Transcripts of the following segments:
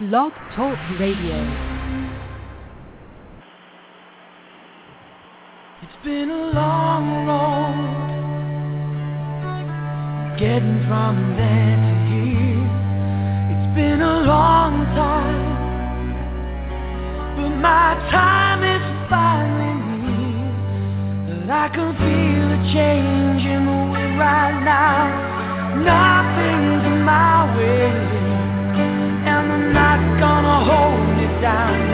Blog Talk Radio. It's been a long road getting from there to here. It's been a long time, but my time is finally near. But I can feel a change in the wind right now. Nothing's down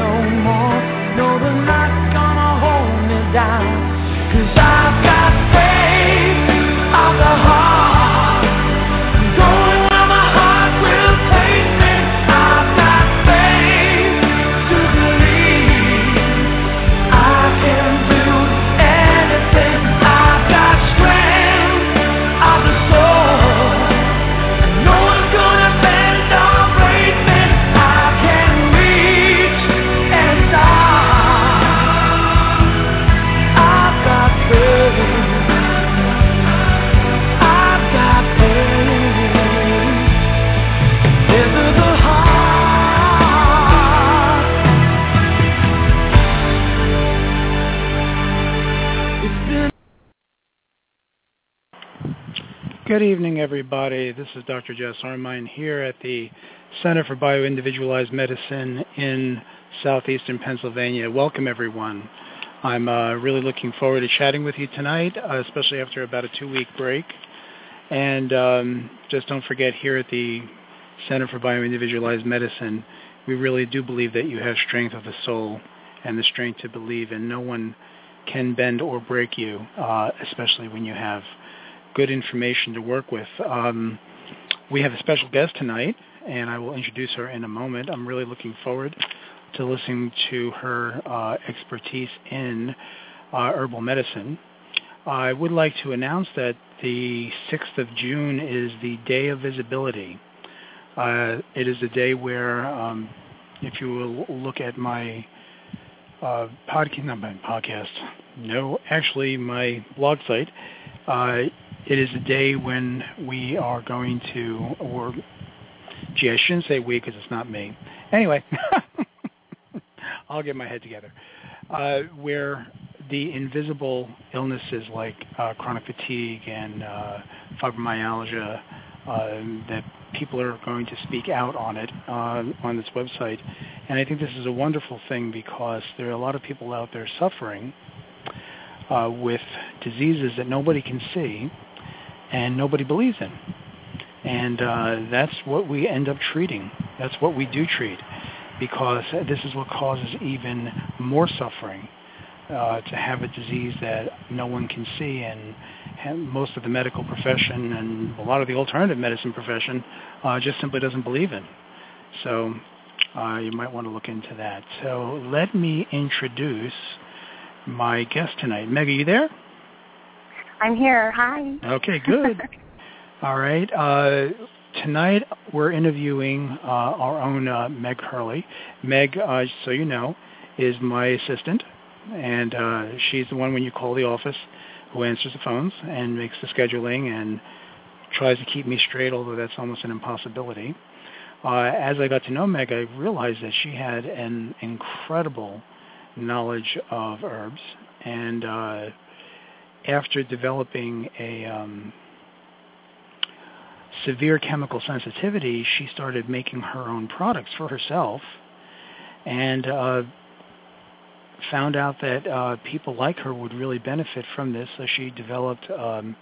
Good evening, everybody. This is Dr. Jess Armine here at the Center for Bioindividualized Medicine in southeastern Pennsylvania. Welcome, everyone. I'm uh, really looking forward to chatting with you tonight, uh, especially after about a two-week break. And um, just don't forget, here at the Center for Bioindividualized Medicine, we really do believe that you have strength of the soul and the strength to believe, and no one can bend or break you, uh, especially when you have good information to work with. Um, we have a special guest tonight, and I will introduce her in a moment. I'm really looking forward to listening to her uh, expertise in uh, herbal medicine. I would like to announce that the 6th of June is the Day of Visibility. Uh, it is a day where, um, if you will look at my uh, podcast, not my podcast, no, actually my blog site, uh, it is a day when we are going to, or gee, I shouldn't say we because it's not me. Anyway, I'll get my head together. Uh, where the invisible illnesses like uh, chronic fatigue and uh, fibromyalgia, uh, that people are going to speak out on it uh, on this website. And I think this is a wonderful thing because there are a lot of people out there suffering uh, with diseases that nobody can see and nobody believes in. And uh, that's what we end up treating. That's what we do treat because this is what causes even more suffering uh, to have a disease that no one can see and most of the medical profession and a lot of the alternative medicine profession uh, just simply doesn't believe in. So uh, you might want to look into that. So let me introduce my guest tonight. Meg, are you there? I'm here. Hi. Okay, good. All right. Uh, tonight we're interviewing uh, our own uh, Meg Hurley. Meg, uh, so you know, is my assistant, and uh, she's the one when you call the office who answers the phones and makes the scheduling and tries to keep me straight, although that's almost an impossibility. Uh, as I got to know Meg, I realized that she had an incredible knowledge of herbs, and uh, after developing a um, severe chemical sensitivity, she started making her own products for herself and uh, found out that uh, people like her would really benefit from this. So she developed um,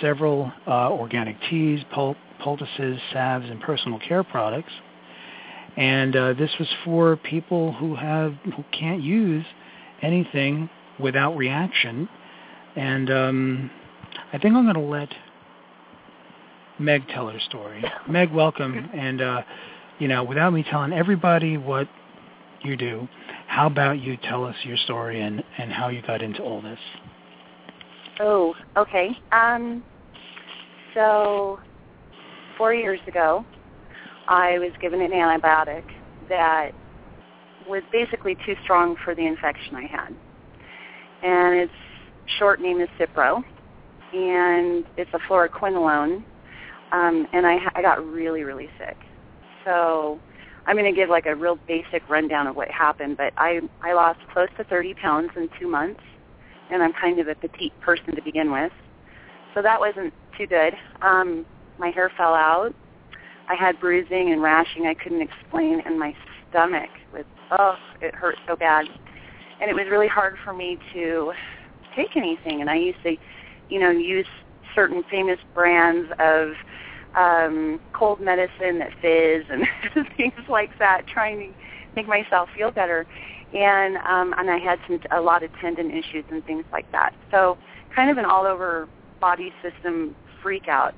several uh, organic teas, pul- poultices, salves, and personal care products. And uh, this was for people who have who can't use anything without reaction. And um, I think I'm going to let Meg tell her story. Meg, welcome. And, uh, you know, without me telling everybody what you do, how about you tell us your story and, and how you got into all this? Oh, okay. Um, so four years ago, I was given an antibiotic that was basically too strong for the infection I had. And its short name is Cipro, and it's a fluoroquinolone. Um, and I, I got really, really sick. So I'm going to give like a real basic rundown of what happened, but I I lost close to 30 pounds in two months, and I'm kind of a petite person to begin with, so that wasn't too good. Um, my hair fell out. I had bruising and rashing I couldn't explain, and my stomach was oh, it hurt so bad, and it was really hard for me to take anything. And I used to, you know, use certain famous brands of um, cold medicine that fizz and things like that, trying to make myself feel better. And um, and I had some a lot of tendon issues and things like that. So kind of an all over body system freak out.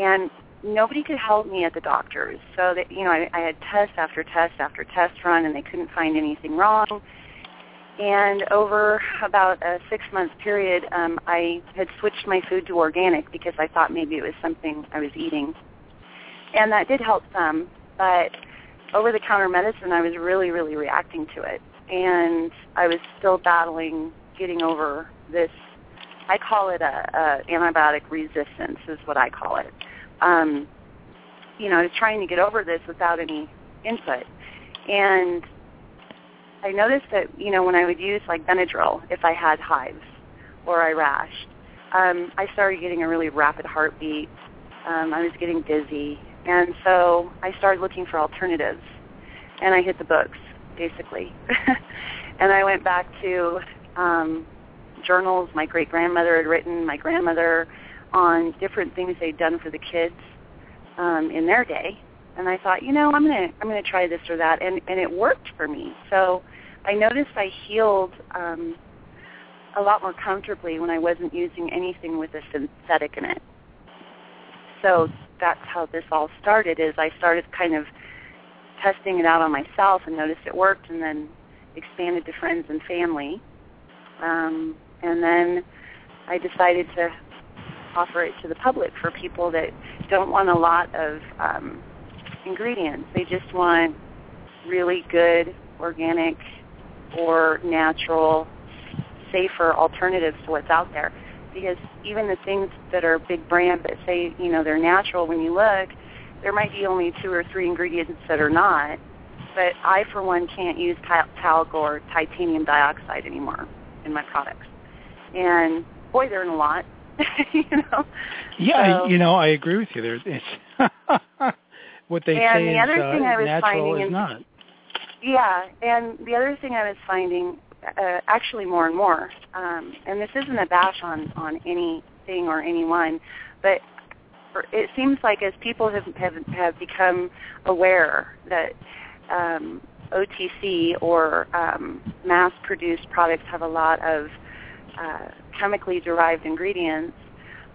And nobody could help me at the doctors. So that you know, I, I had test after test after test run, and they couldn't find anything wrong. And over about a six-month period, um, I had switched my food to organic because I thought maybe it was something I was eating, and that did help some. But over-the-counter medicine, I was really, really reacting to it, and I was still battling getting over this. I call it a, a antibiotic resistance, is what I call it um, you know, I was trying to get over this without any input. And I noticed that, you know, when I would use like Benadryl, if I had hives or I rashed, um, I started getting a really rapid heartbeat. Um, I was getting dizzy. And so I started looking for alternatives. And I hit the books, basically. and I went back to um, journals my great-grandmother had written, my grandmother, on different things they'd done for the kids um, in their day, and I thought, you know, I'm gonna I'm gonna try this or that, and and it worked for me. So I noticed I healed um, a lot more comfortably when I wasn't using anything with a synthetic in it. So that's how this all started. Is I started kind of testing it out on myself and noticed it worked, and then expanded to friends and family. Um, and then I decided to offer it to the public for people that don't want a lot of um, ingredients. They just want really good, organic, or natural, safer alternatives to what's out there. Because even the things that are big brand that say, you know, they're natural, when you look, there might be only two or three ingredients that are not. But I, for one, can't use talc or titanium dioxide anymore in my products. And boy, they're in a lot. you know. Yeah, so, you know, I agree with you. There's it's what they and say the other is thing uh, I was natural finding is not. Yeah, and the other thing I was finding, uh, actually more and more, um, and this isn't a bash on on anything or anyone, but it seems like as people have have, have become aware that um, OTC or um, mass-produced products have a lot of uh, chemically derived ingredients,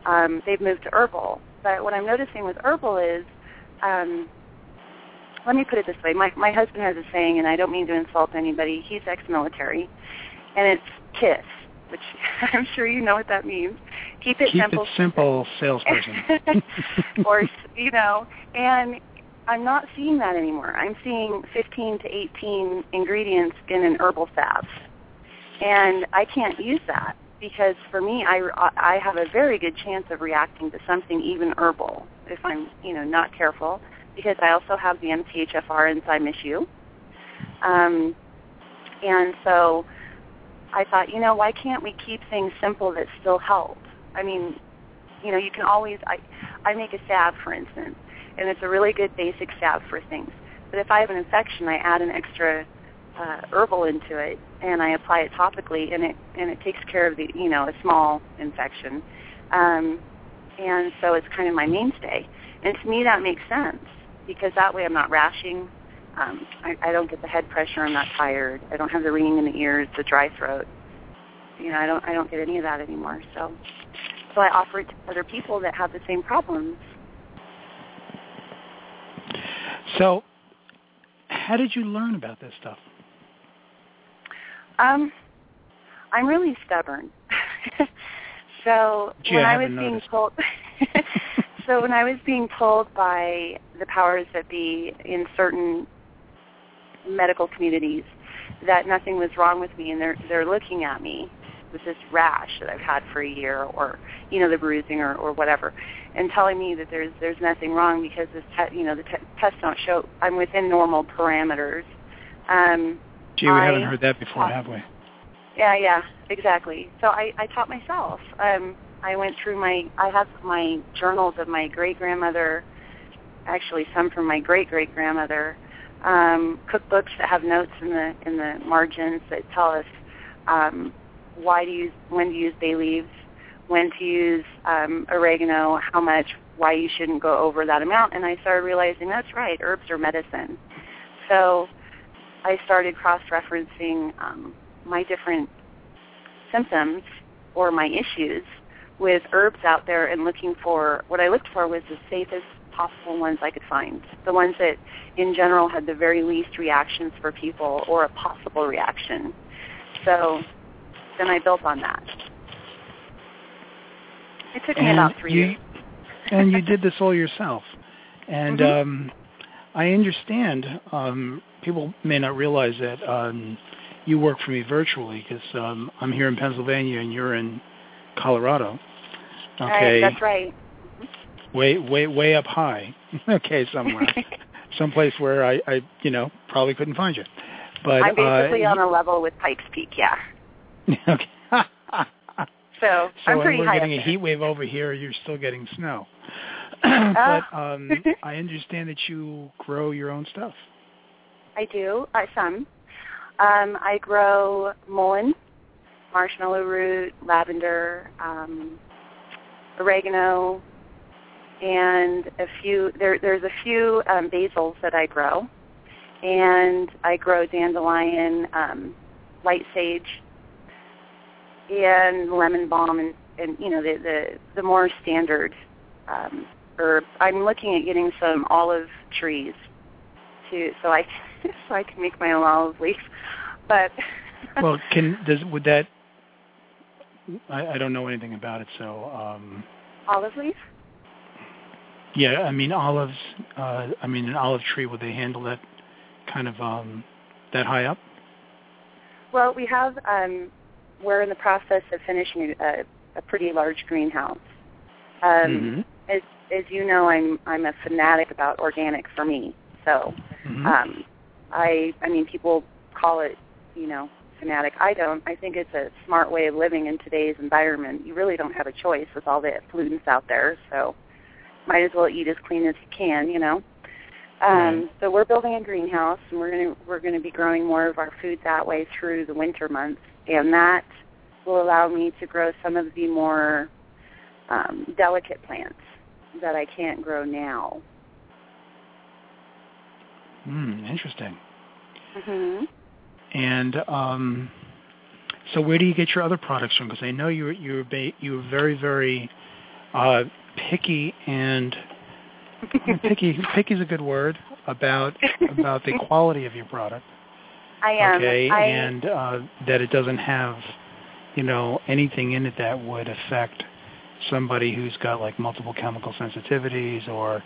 um, they've moved to herbal. But what I'm noticing with herbal is, um, let me put it this way: my my husband has a saying, and I don't mean to insult anybody. He's ex-military, and it's KISS, which I'm sure you know what that means. Keep it Keep simple. it simple, salesperson. or you know, and I'm not seeing that anymore. I'm seeing 15 to 18 ingredients in an herbal salve, and I can't use that because for me, I, I have a very good chance of reacting to something even herbal if I'm, you know, not careful because I also have the MTHFR enzyme issue. Um, and so I thought, you know, why can't we keep things simple that still help? I mean, you know, you can always, I, I make a salve, for instance, and it's a really good basic salve for things. But if I have an infection, I add an extra uh, herbal into it, and I apply it topically, and it and it takes care of the you know a small infection, um, and so it's kind of my mainstay. And to me, that makes sense because that way I'm not rashing. Um, I, I don't get the head pressure. I'm not tired. I don't have the ringing in the ears, the dry throat. You know, I don't I don't get any of that anymore. So, so I offer it to other people that have the same problems. So, how did you learn about this stuff? Um, I'm really stubborn. so Gee, when I I, was being noticed. told, so when I was being told by the powers that be in certain medical communities that nothing was wrong with me, and they're they're looking at me, with this rash that I've had for a year, or you know the bruising or or whatever, and telling me that there's there's nothing wrong because this te- you know the te- tests don't show I'm within normal parameters. Um, Gee, we I- haven't heard that before, have we? yeah, yeah, exactly. So I, I taught myself. Um, I went through my, I have my journals of my great grandmother, actually some from my great great grandmother, um, cookbooks that have notes in the in the margins that tell us um, why to use, when to use bay leaves, when to use um, oregano, how much, why you shouldn't go over that amount. And I started realizing that's right, herbs are medicine. So I started cross-referencing um, my different symptoms or my issues with herbs out there and looking for what I looked for was the safest possible ones I could find. The ones that in general had the very least reactions for people or a possible reaction. So then I built on that. It took me about three you, years. and you did this all yourself. And Mhm. um, I understand um, people may not realize that um, you work for me virtually because um, I'm here in Pennsylvania and you're in Colorado. Okay, Right, that's right. way way way up high. okay, somewhere, someplace where I, I you know probably couldn't find you. But I'm basically uh, on a level with Pikes Peak, yeah. okay. So, So I'm when pretty we're high getting a heat wave over here, you're still getting snow. Ah. but um, I understand that you grow your own stuff. I do, uh, some. Um, I grow mullein, marshmallow root, lavender, um, oregano, and a few. There, there's a few um, basils that I grow, and I grow dandelion, um, white sage, and lemon balm, and, and you know the the, the more standard um, herbs. I'm looking at getting some olive trees to so I so I can make my own olive leaf. But Well, can does would that? I, I don't know anything about it, so um, olive leaf? yeah. I mean olives. Uh, I mean an olive tree. Would they handle that kind of um, that high up? Well, we have um, we're in the process of finishing a, a pretty large greenhouse. Um, Mhm. As as you know, I'm I'm a fanatic about organic for me. So Mhm. um, I I mean people call it you know fanatic. I don't. I think it's a smart way of living in today's environment. You really don't have a choice with all the pollutants out there. So might as well eat as clean as you can. You know. Um, Right. So we're building a greenhouse, and we're going to we're going to be growing more of our food that way through the winter months, and that will allow me to grow some of the more um, delicate plants that I can't grow now. Hmm, interesting. hmm And um, so, where do you get your other products from? Because I know you're you're ba- you're very very uh, picky and picky. Picky is a good word about about the quality of your product. I am. Okay, I, and uh, that it doesn't have you know anything in it that would affect somebody who's got like multiple chemical sensitivities or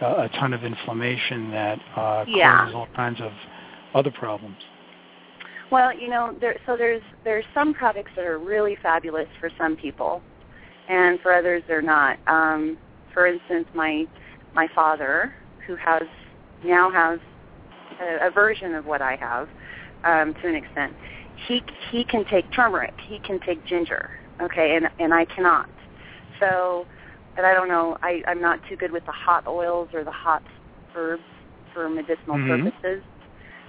uh, a ton of inflammation that uh, Yeah. causes all kinds of other problems. Well, you know, there, so there's there's some products that are really fabulous for some people, and for others they're not. Um, for instance, my my father, who has now has a, a version of what I have, um, to an extent, he he can take turmeric, he can take ginger, okay, and and I cannot. So, and I don't know, I I'm not too good with the hot oils or the hot herbs for medicinal Mhm. purposes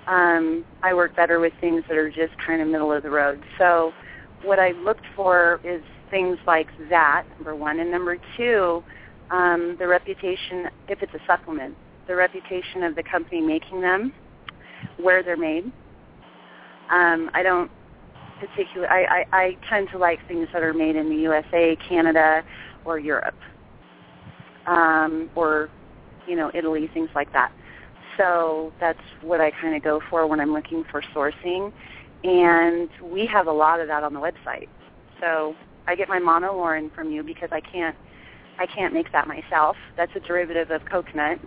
um, I work better with things that are just kind of middle of the road. So what I looked for is things like that, number one. And number two, um, the reputation, if it's a supplement, the reputation of the company making them, where they're made. Um, I don't particularly, I, I, I tend to like things that are made in the USA, Canada, or Europe. Um, or, you know, Italy, things like that. So that's what I kind of go for when I'm looking for sourcing. And we have a lot of that on the website. So I get my monolaurin from you because I can't I can't make that myself. That's a derivative of coconut.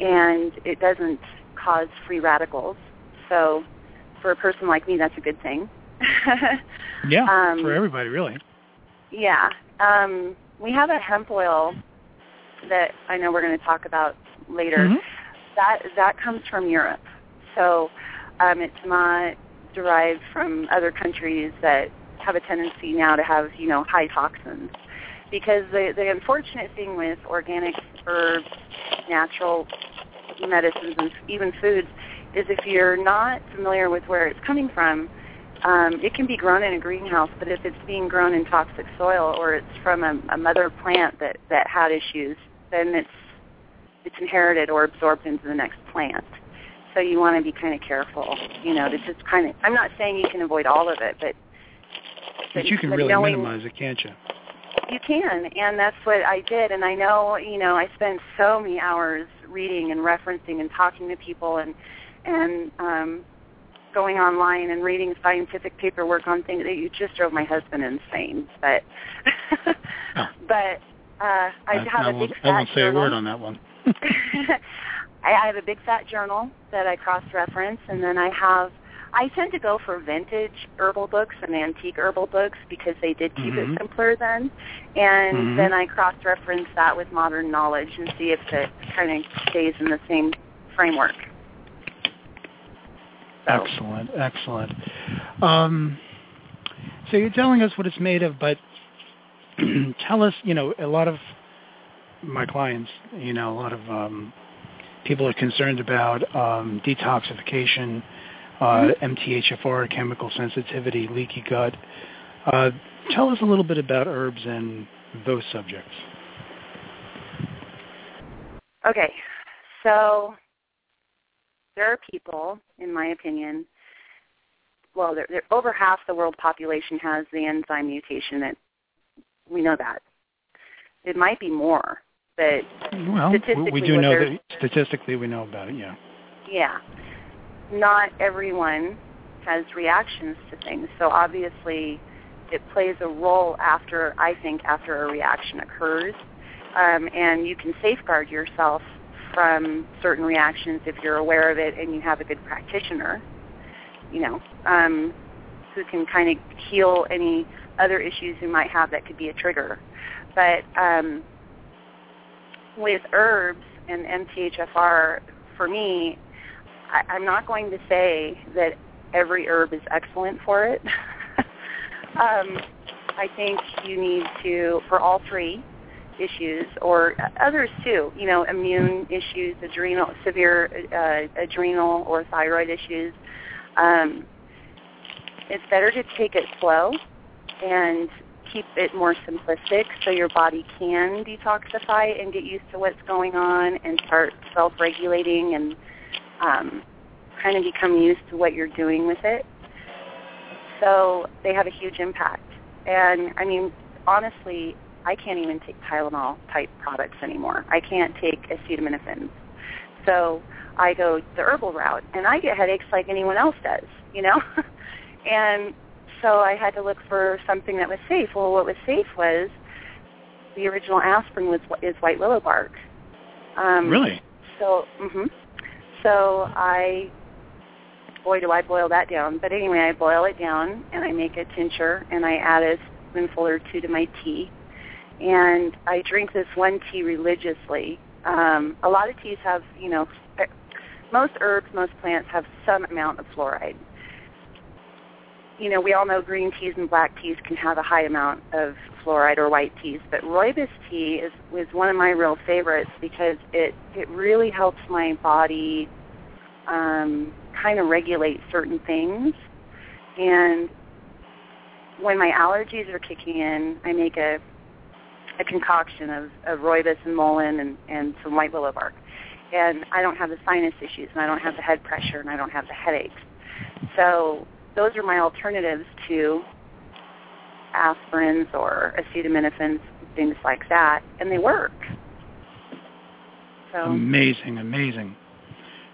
And it doesn't cause free radicals. So for a person like me that's a good thing. yeah, Um, for everybody, really. Yeah. Um, we have a hemp oil that I know we're going to talk about later. Mhm. That that comes from Europe, so um, it's not derived from other countries that have a tendency now to have you know high toxins. Because the the unfortunate thing with organic herbs, natural medicines, and even foods is if you're not familiar with where it's coming from, um, it can be grown in a greenhouse, but if it's being grown in toxic soil or it's from a, a mother plant that, that had issues, then it's it's inherited or absorbed into the next plant. So you want to be kind of careful, you know, to just kind of. I'm not saying you can avoid all of it, but But you can but really knowing, minimize it, can't you? you can, and that's what I did. And I know, you know, I spent so many hours reading and referencing and talking to people and and um, going online and reading scientific paperwork on things that you just drove my husband insane. But Oh. but uh, I have I a big I won't say a word on that one. I I have a big fat journal that I cross-reference, and then I have. I tend to go for vintage herbal books and antique herbal books because they did keep Mhm. it simpler then, and Mhm. then I cross-reference that with modern knowledge and see if it kind of stays in the same framework. So, Excellent, excellent. Um, so you're telling us what it's made of, but tell us, you know, a lot of my clients, you know, a lot of um, people are concerned about um, detoxification, uh, MTHFR, chemical sensitivity, leaky gut. Uh, tell us a little bit about herbs and those subjects. Okay, so there are people, in my opinion, well, there, there, over half the world population has the enzyme mutation. That we know that it might be more, but Well, we- we do know that statistically we know about it. Yeah. yeah, not everyone has reactions to things. So obviously, it plays a role after I think after a reaction occurs, um, and you can safeguard yourself from certain reactions if you're aware of it and you have a good practitioner, you know, um, who can kind of heal any other issues you might have that could be a trigger. But um, with herbs and MTHFR, for me, I, I'm not going to say that every herb is excellent for it. um, I think you need to, for all three issues, or others too, you know, immune issues, adrenal, severe uh, adrenal or thyroid issues, um, it's better to take it slow and keep it more simplistic so your body can detoxify and get used to what's going on and start self-regulating and um, kind of become used to what you're doing with it. So they have a huge impact. And I mean, honestly, I can't even take Tylenol type products anymore. I can't take acetaminophen. So I go the herbal route, and I get headaches like anyone else does, you know. and so I had to look for something that was safe. Well, what was safe was the original aspirin was is white willow bark. Um, Really? So, hmm so I, boy, do I boil that down. But anyway, I boil it down and I make a tincture and I add a spoonful or two to my tea, and I drink this one tea religiously. Um, a lot of teas have, you know, most herbs, most plants have some amount of fluoride. You know, we all know green teas and black teas can have a high amount of fluoride or white teas, but rooibos tea is is one of my real favorites because it it really helps my body um, kind of regulate certain things. And when my allergies are kicking in, I make a a concoction of, of rooibos and mullein and, and some white willow bark. And I don't have the sinus issues, and I don't have the head pressure, and I don't have the headaches. So those are my alternatives to aspirins or acetaminophen, things like that, and they work. So Amazing, amazing,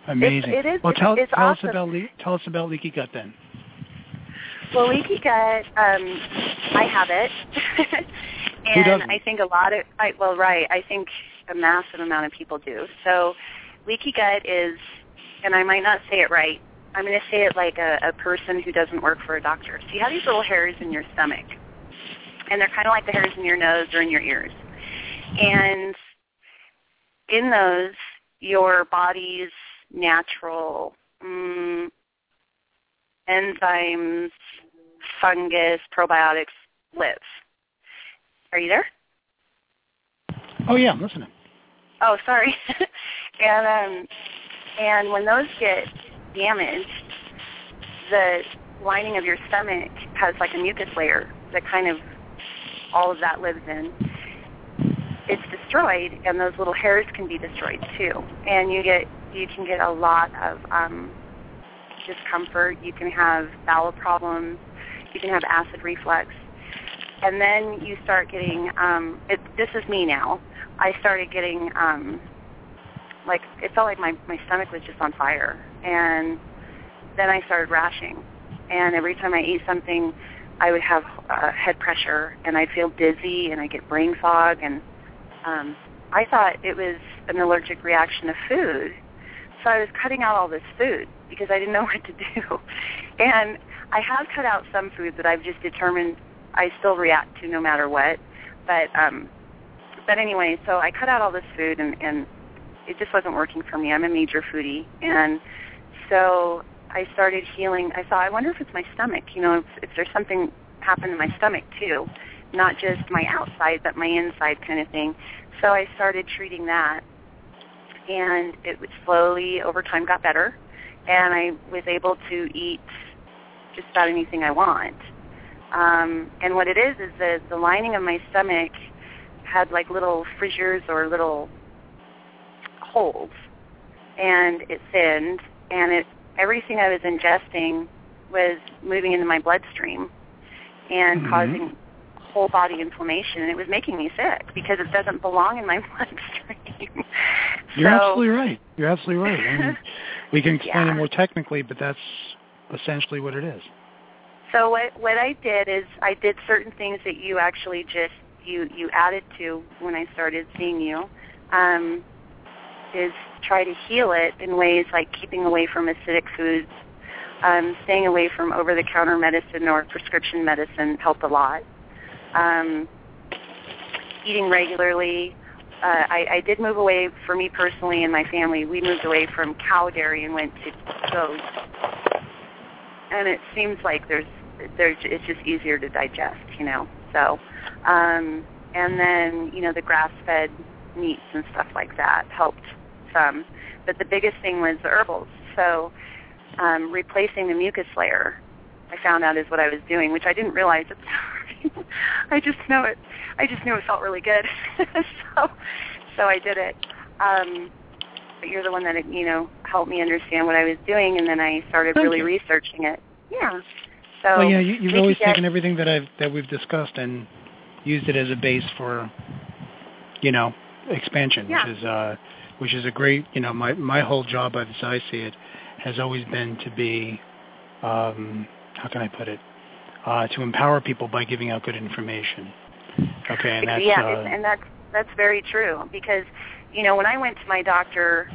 amazing. it is- well, tell, tell us about le- tell us about leaky gut then. Well, leaky gut, um, I have it, and? I think a lot of, I, well, right, I think a massive amount of people do. So, leaky gut is, and I might not say it right, I'm going to say it like a, a person who doesn't work for a doctor. So you have these little hairs in your stomach, and they're kind of like the hairs in your nose or in your ears. And in those, your body's natural mm, enzymes, fungus, probiotics live. Are you there? Oh yeah, I'm listening. Oh, sorry. and um, and when those get damaged, the lining of your stomach has like a mucus layer that kind of all of that lives in. It's destroyed, and those little hairs can be destroyed too. And you get you can get a lot of um, discomfort. You can have bowel problems. You can have acid reflux. And then you start getting, um, it, this is me now. I started getting, um, like, it felt like my, my stomach was just on fire. And then I started rashing. And every time I ate something, I would have uh, head pressure, and I'd feel dizzy, and I'd get brain fog. And um, I thought it was an allergic reaction to food. So I was cutting out all this food because I didn't know what to do. And I have cut out some foods that I've just determined I still react to no matter what. But um but anyway, so I cut out all this food and and it just wasn't working for me. I'm a major foodie and so I started healing. I thought, I wonder if it's my stomach, you know, if, if there's something happened in my stomach too, not just my outside, but my inside kind of thing. So I started treating that, and it slowly over time got better, and I was able to eat just about anything I want. Um, and what it is is that the lining of my stomach had like little fissures or little holes, and it thinned, and it everything I was ingesting was moving into my bloodstream and Mhm. causing whole body inflammation, and it was making me sick because it doesn't belong in my bloodstream. You're so, absolutely right. You're absolutely right. I mean, we can explain Yeah. it more technically, but that's essentially what it is. So what what I did is I did certain things that you actually just you you added to when I started seeing you, um, is try to heal it in ways like keeping away from acidic foods, um, staying away from over-the-counter medicine or prescription medicine helped a lot. Um, eating regularly. Uh, I, I did move away, for me personally and my family, we moved away from cow dairy and went to goat. And it seems like there's, there's, it's just easier to digest, you know. So, um, and then, you know, the grass-fed meats and stuff like that helped some. But the biggest thing was the herbals. So um, replacing the mucus layer, I found out is what I was doing, which I didn't realize at the time. I just know it. I just knew it felt really good, so so I did it. Um, but you're the one that you know helped me understand what I was doing, and then I started Thank really you. researching it. Yeah. So well, yeah, you, you've always get- taken everything that I've that we've discussed and used it as a base for, you know, expansion, Yeah. which is uh, which is a great, you know, my my whole job as I see it has always been to be, um, how can I put it, uh, to empower people by giving out good information. Okay, and that's yeah, uh, and, and that's that's very true because you know when I went to my doctor,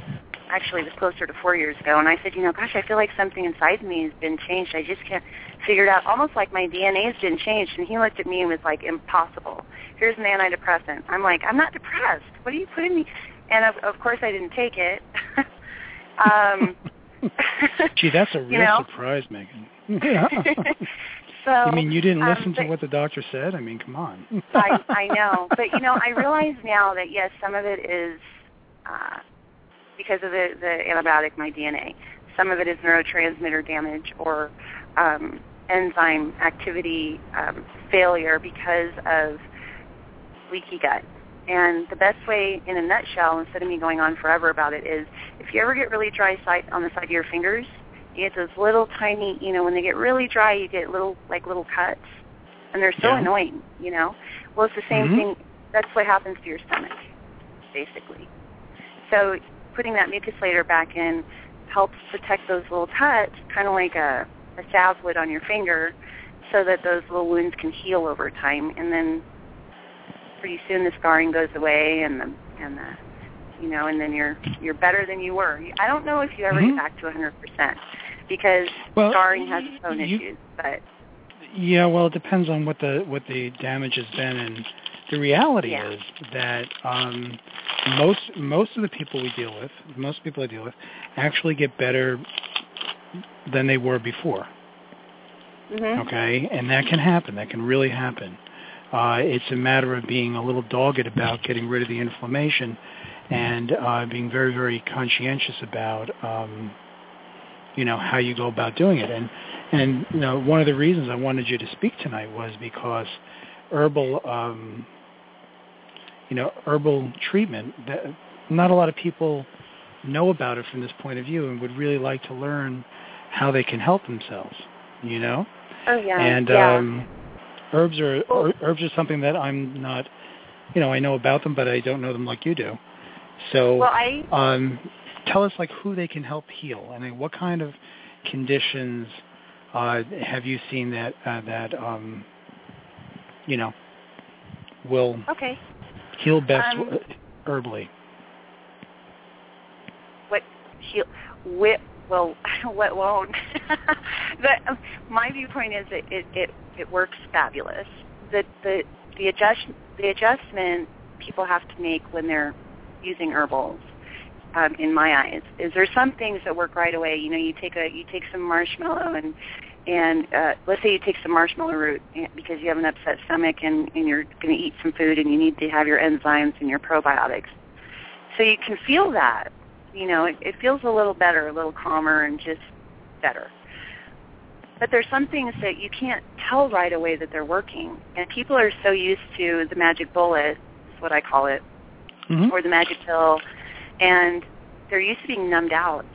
actually it was closer to four years ago, and I said, you know, gosh, I feel like something inside me has been changed. I just can't figure it out. Almost like my DNA has been changed. And he looked at me and was like, impossible. Here's an antidepressant. I'm like, I'm not depressed. What are you putting me? And of, of course I didn't take it. um, Gee, that's a you real know? surprise, Megan. Yeah. so you mean you didn't um, listen to what the doctor said? I mean, come on. I I know, but you know, I realize now that yes, some of it is uh, because of the the antibiotic, my DNA. Some of it is neurotransmitter damage or um, enzyme activity um, failure because of leaky gut. And the best way, in a nutshell, instead of me going on forever about it, is if you ever get really dry side on the side of your fingers, you get those little tiny, you know, when they get really dry, you get little like little cuts, and they're so Yeah. annoying, you know. Well, it's the same Mhm. thing. That's what happens to your stomach, basically. So putting that mucus layer back in helps protect those little cuts, kind of like a, a salve would on your finger, so that those little wounds can heal over time, and then pretty soon the scarring goes away, and the and the you know, and then you're you're better than you were. I don't know if you ever Mhm. get back to 100%, because Well, scarring has its own you- issues. But Yeah, well, it depends on what the what the damage has been, and the reality Yeah. is that um, most most of the people we deal with, most people I deal with, actually get better than they were before. mhm. Okay, and that can happen. That can really happen. Uh, it's a matter of being a little dogged about getting rid of the inflammation, and uh, being very, very conscientious about, um, you know, how you go about doing it. And and you know, one of the reasons I wanted you to speak tonight was because herbal, um, you know, herbal treatment. That not a lot of people know about it from this point of view, and would really like to learn how they can help themselves. You know. Oh yeah. And yeah. um, herbs are Well- herbs are something that I'm not, you know, I know about them, but I don't know them like you do. So, well, I um, tell us like who they can help heal, and then what kind of conditions uh, have you seen that uh, that um, you know will okay. heal best Um, uh, herbally? What heal? What, well, what won't? but um, my viewpoint is that it, it it works fabulous. The the the adjust the adjustment people have to make when they're using herbals. Um, in my eyes, is there some things that work right away? You know, you take a you take some marshmallow and and uh, let's say you take some marshmallow root eh, because you have an upset stomach and, and you're going to eat some food and you need to have your enzymes and your probiotics. So you can feel that. You know, it, it feels a little better, a little calmer and just better. But there's some things that you can't tell right away that they're working. And people are so used to the magic bullet, is what I call it, Mhm. or the magic pill, and they're used to being numbed out.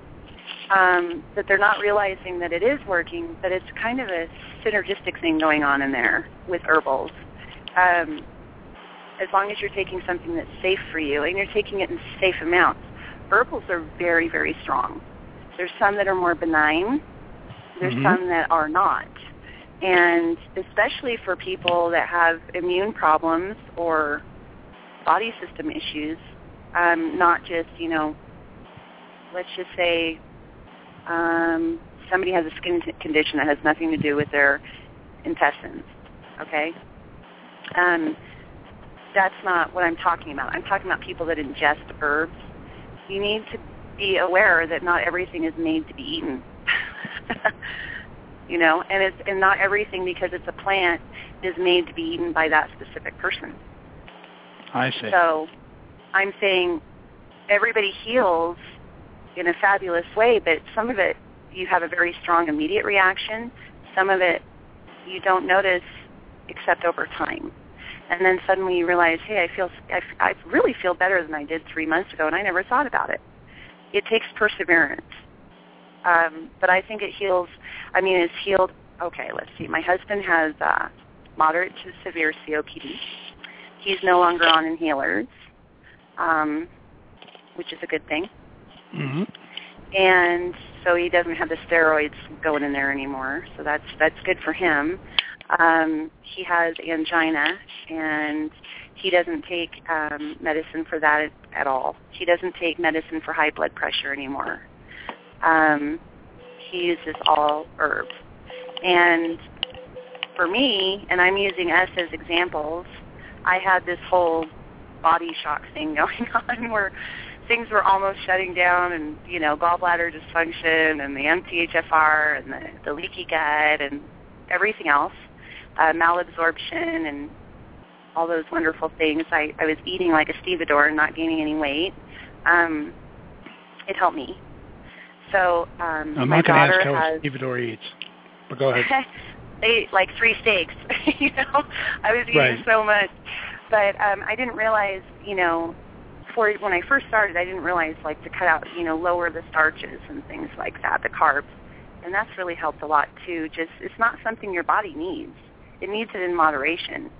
Um, that they're not realizing that it is working, but it's kind of a synergistic thing going on in there with herbals. Um, as long as you're taking something that's safe for you and you're taking it in safe amounts. Herbals are very, very strong. There's some that are more benign. There's Mhm. some that are not. And especially for people that have immune problems or body system issues, um, not just, you know, let's just say um, somebody has a skin t- condition that has nothing to do with their intestines, okay? Um, that's not what I'm talking about. I'm talking about people that ingest herbs. You need to be aware that not everything is made to be eaten. you know, and it's and not everything because it's a plant is made to be eaten by that specific person. I see. So I'm saying everybody heals in a fabulous way, but some of it you have a very strong immediate reaction. Some of it you don't notice except over time. And then suddenly you realize, hey, I feel, I, I really feel better than I did three months ago, and I never thought about it. It takes perseverance. Um, but I think it heals, I mean, it's healed, okay, let's see. My husband has uh, moderate to severe COPD. He's no longer on inhalers, um, which is a good thing. hmm And so he doesn't have the steroids going in there anymore. So that's that's good for him. Um, he has angina, and he doesn't take um, medicine for that at, all. He doesn't take medicine for high blood pressure anymore. Um, he uses all herbs. And for me, and I'm using us as examples, I had this whole body shock thing going on where things were almost shutting down and, you know, gallbladder dysfunction and the MTHFR and the, the leaky gut and everything else, uh, malabsorption and all those wonderful things. I, I was eating like a stevedore and not gaining any weight. Um, it helped me. So um, I'm my not going to daughter ask how has Stevedore eats, but go ahead. they ate like three steaks. you know, I was eating Right. so much, but um, I didn't realize, you know, for when I first started, I didn't realize like to cut out, you know, lower the starches and things like that, the carbs, and that's really helped a lot too. Just it's not something your body needs. It needs it in moderation.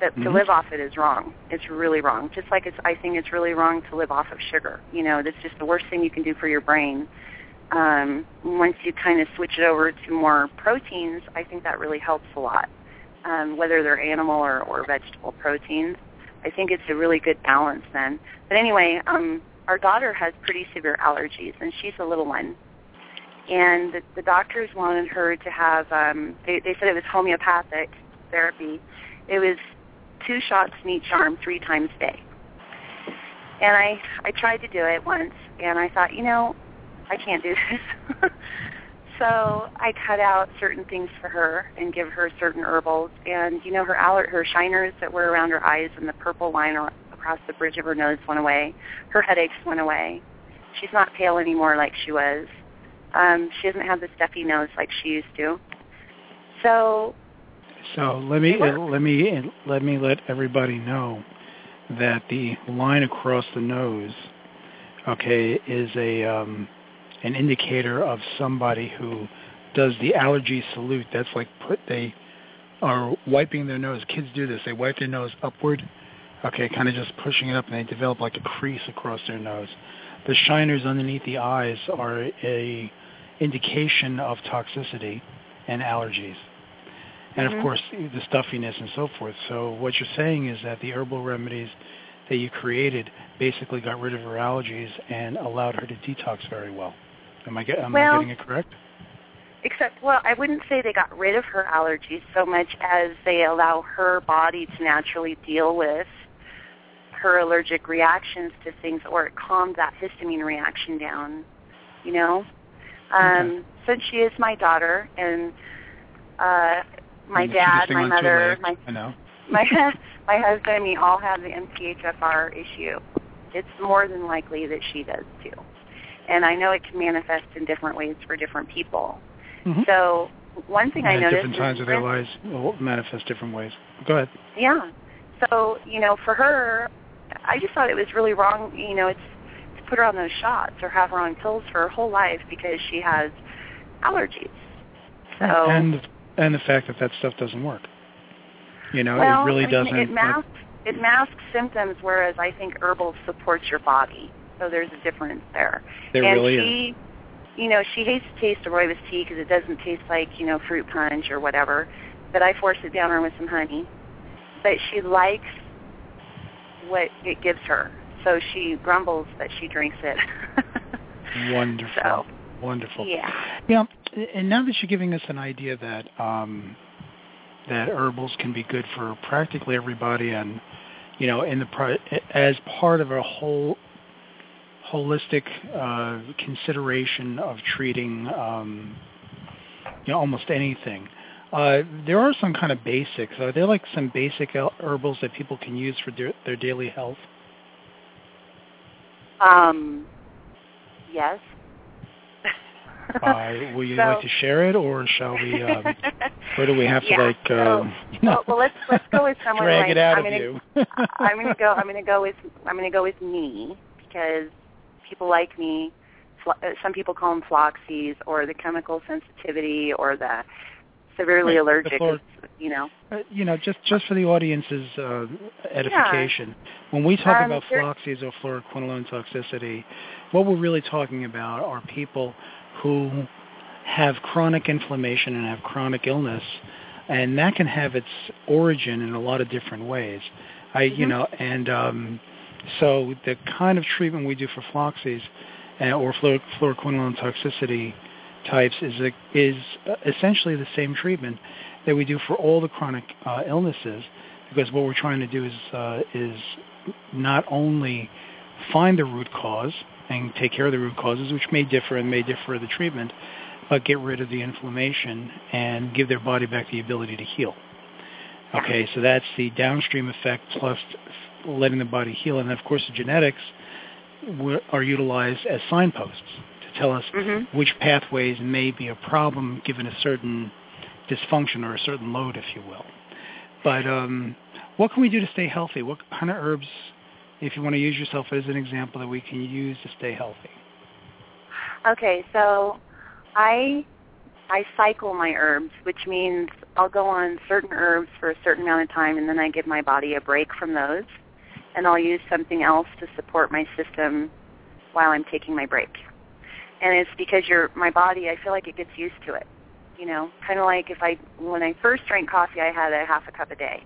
But to Mhm. live off it is wrong. It's really wrong. Just like it's, I think it's really wrong to live off of sugar. You know, that's just the worst thing you can do for your brain um, once you kind of switch it over to more proteins, I think that really helps a lot. Um, whether they're animal or, or vegetable proteins, I think it's a really good balance then. But anyway, um, our daughter has pretty severe allergies, and she's a little one. And the, the doctors wanted her to have. Um, they, they said it was homeopathic therapy. It was two shots in each arm, three times a day. And I I tried to do it once, and I thought, you know, I can't do this. so I cut out certain things for her and give her certain herbals. And you know, her aller- her shiners that were around her eyes and the purple line across the bridge of her nose went away. Her headaches went away. She's not pale anymore like she was. Um, she doesn't have the stuffy nose like she used to. So. So let me let me let me let everybody know that the line across the nose, okay, is a um, an indicator of somebody who does the allergy salute. That's like put they are wiping their nose. Kids do this. They wipe their nose upward, okay, kind of just pushing it up, and they develop like a crease across their nose. The shiners underneath the eyes are a indication of toxicity and allergies. And mm-hmm. of course, the stuffiness and so forth. So what you're saying is that the herbal remedies that you created basically got rid of her allergies and allowed her to detox very well. Am I, get, am well, I getting it correct? Except, well, I wouldn't say they got rid of her allergies so much as they allow her body to naturally deal with her allergic reactions to things, or it calmed that histamine reaction down. You know, um, okay. since she is my daughter and uh, my and dad, my mother, my I know. my my husband, and me all have the MTHFR issue. It's more than likely that she does too and I know it can manifest in different ways for different people. Mm-hmm. So one thing and I noticed different times of their lives will manifest different ways. Go ahead. Yeah. So you know, for her, I just thought it was really wrong. You know, it's put her on those shots or have her on pills for her whole life because she has allergies. So and and the fact that that stuff doesn't work. You know, well, it really I mean, doesn't. It masks it masks symptoms, whereas I think herbal supports your body. So there's a difference there. There and really she, is. You know, she hates the taste of rooibos tea because it doesn't taste like you know fruit punch or whatever. But I force it down her with some honey. But she likes what it gives her, so she grumbles that she drinks it. Wonderful. So, Wonderful. Yeah. Yeah, and now that you're giving us an idea that um, that herbals can be good for practically everybody, and you know, in the as part of a whole holistic uh, consideration of treating um, you know almost anything. Uh, there are some kind of basics. Are there like some basic herbals that people can use for their, their daily health? Um, yes. uh, will you so, like to share it, or shall we? Um, or do we have to yeah, like? So, um, you know, well, well, let's let's go with someone drag like it out I'm of gonna, you. I'm gonna go. I'm gonna go with. I'm gonna go with me because people like me, uh, some people call them floxies or the chemical sensitivity or the severely right, allergic, the you know. Uh, you know, just just for the audience's uh, edification, yeah. when we talk um, about floxies or fluoroquinolone toxicity, what we're really talking about are people who have chronic inflammation and have chronic illness, and that can have its origin in a lot of different ways. I, mm-hmm. you know, and um, so the kind of treatment we do for floxies uh, or fluor- fluoroquinolone toxicity types is a, is essentially the same treatment that we do for all the chronic uh, illnesses, because what we're trying to do is uh, is not only find the root cause and take care of the root causes, which may differ and may differ the treatment, but get rid of the inflammation and give their body back the ability to heal. Okay, so that's the downstream effect plus letting the body heal. And of course, the genetics are utilized as signposts tell us mm-hmm. which pathways may be a problem given a certain dysfunction or a certain load, if you will. But um, what can we do to stay healthy? What kind of herbs, if you want to use yourself as an example, that we can use to stay healthy? Okay, so I I cycle my herbs, which means I'll go on certain herbs for a certain amount of time, and then I give my body a break from those and I'll use something else to support my system while I'm taking my break. And it's because your my body, I feel like it gets used to it. You know, kind of like if I when I first drank coffee, I had a half a cup a day,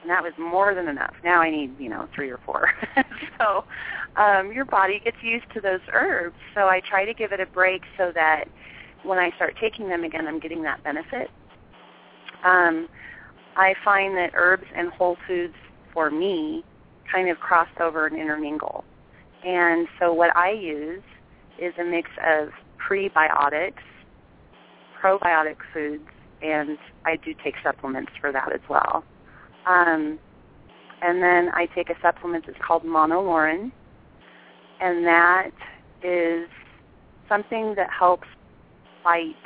and that was more than enough. Now I need you know three or four. so um, your body gets used to those herbs. So I try to give it a break so that when I start taking them again, I'm getting that benefit. Um, I find that herbs and whole foods for me kind of cross over and intermingle. And so what I use is a mix of prebiotics, probiotic foods, and I do take supplements for that as well. Um, and then I take a supplement that's called monolaurin, and that is something that helps fight,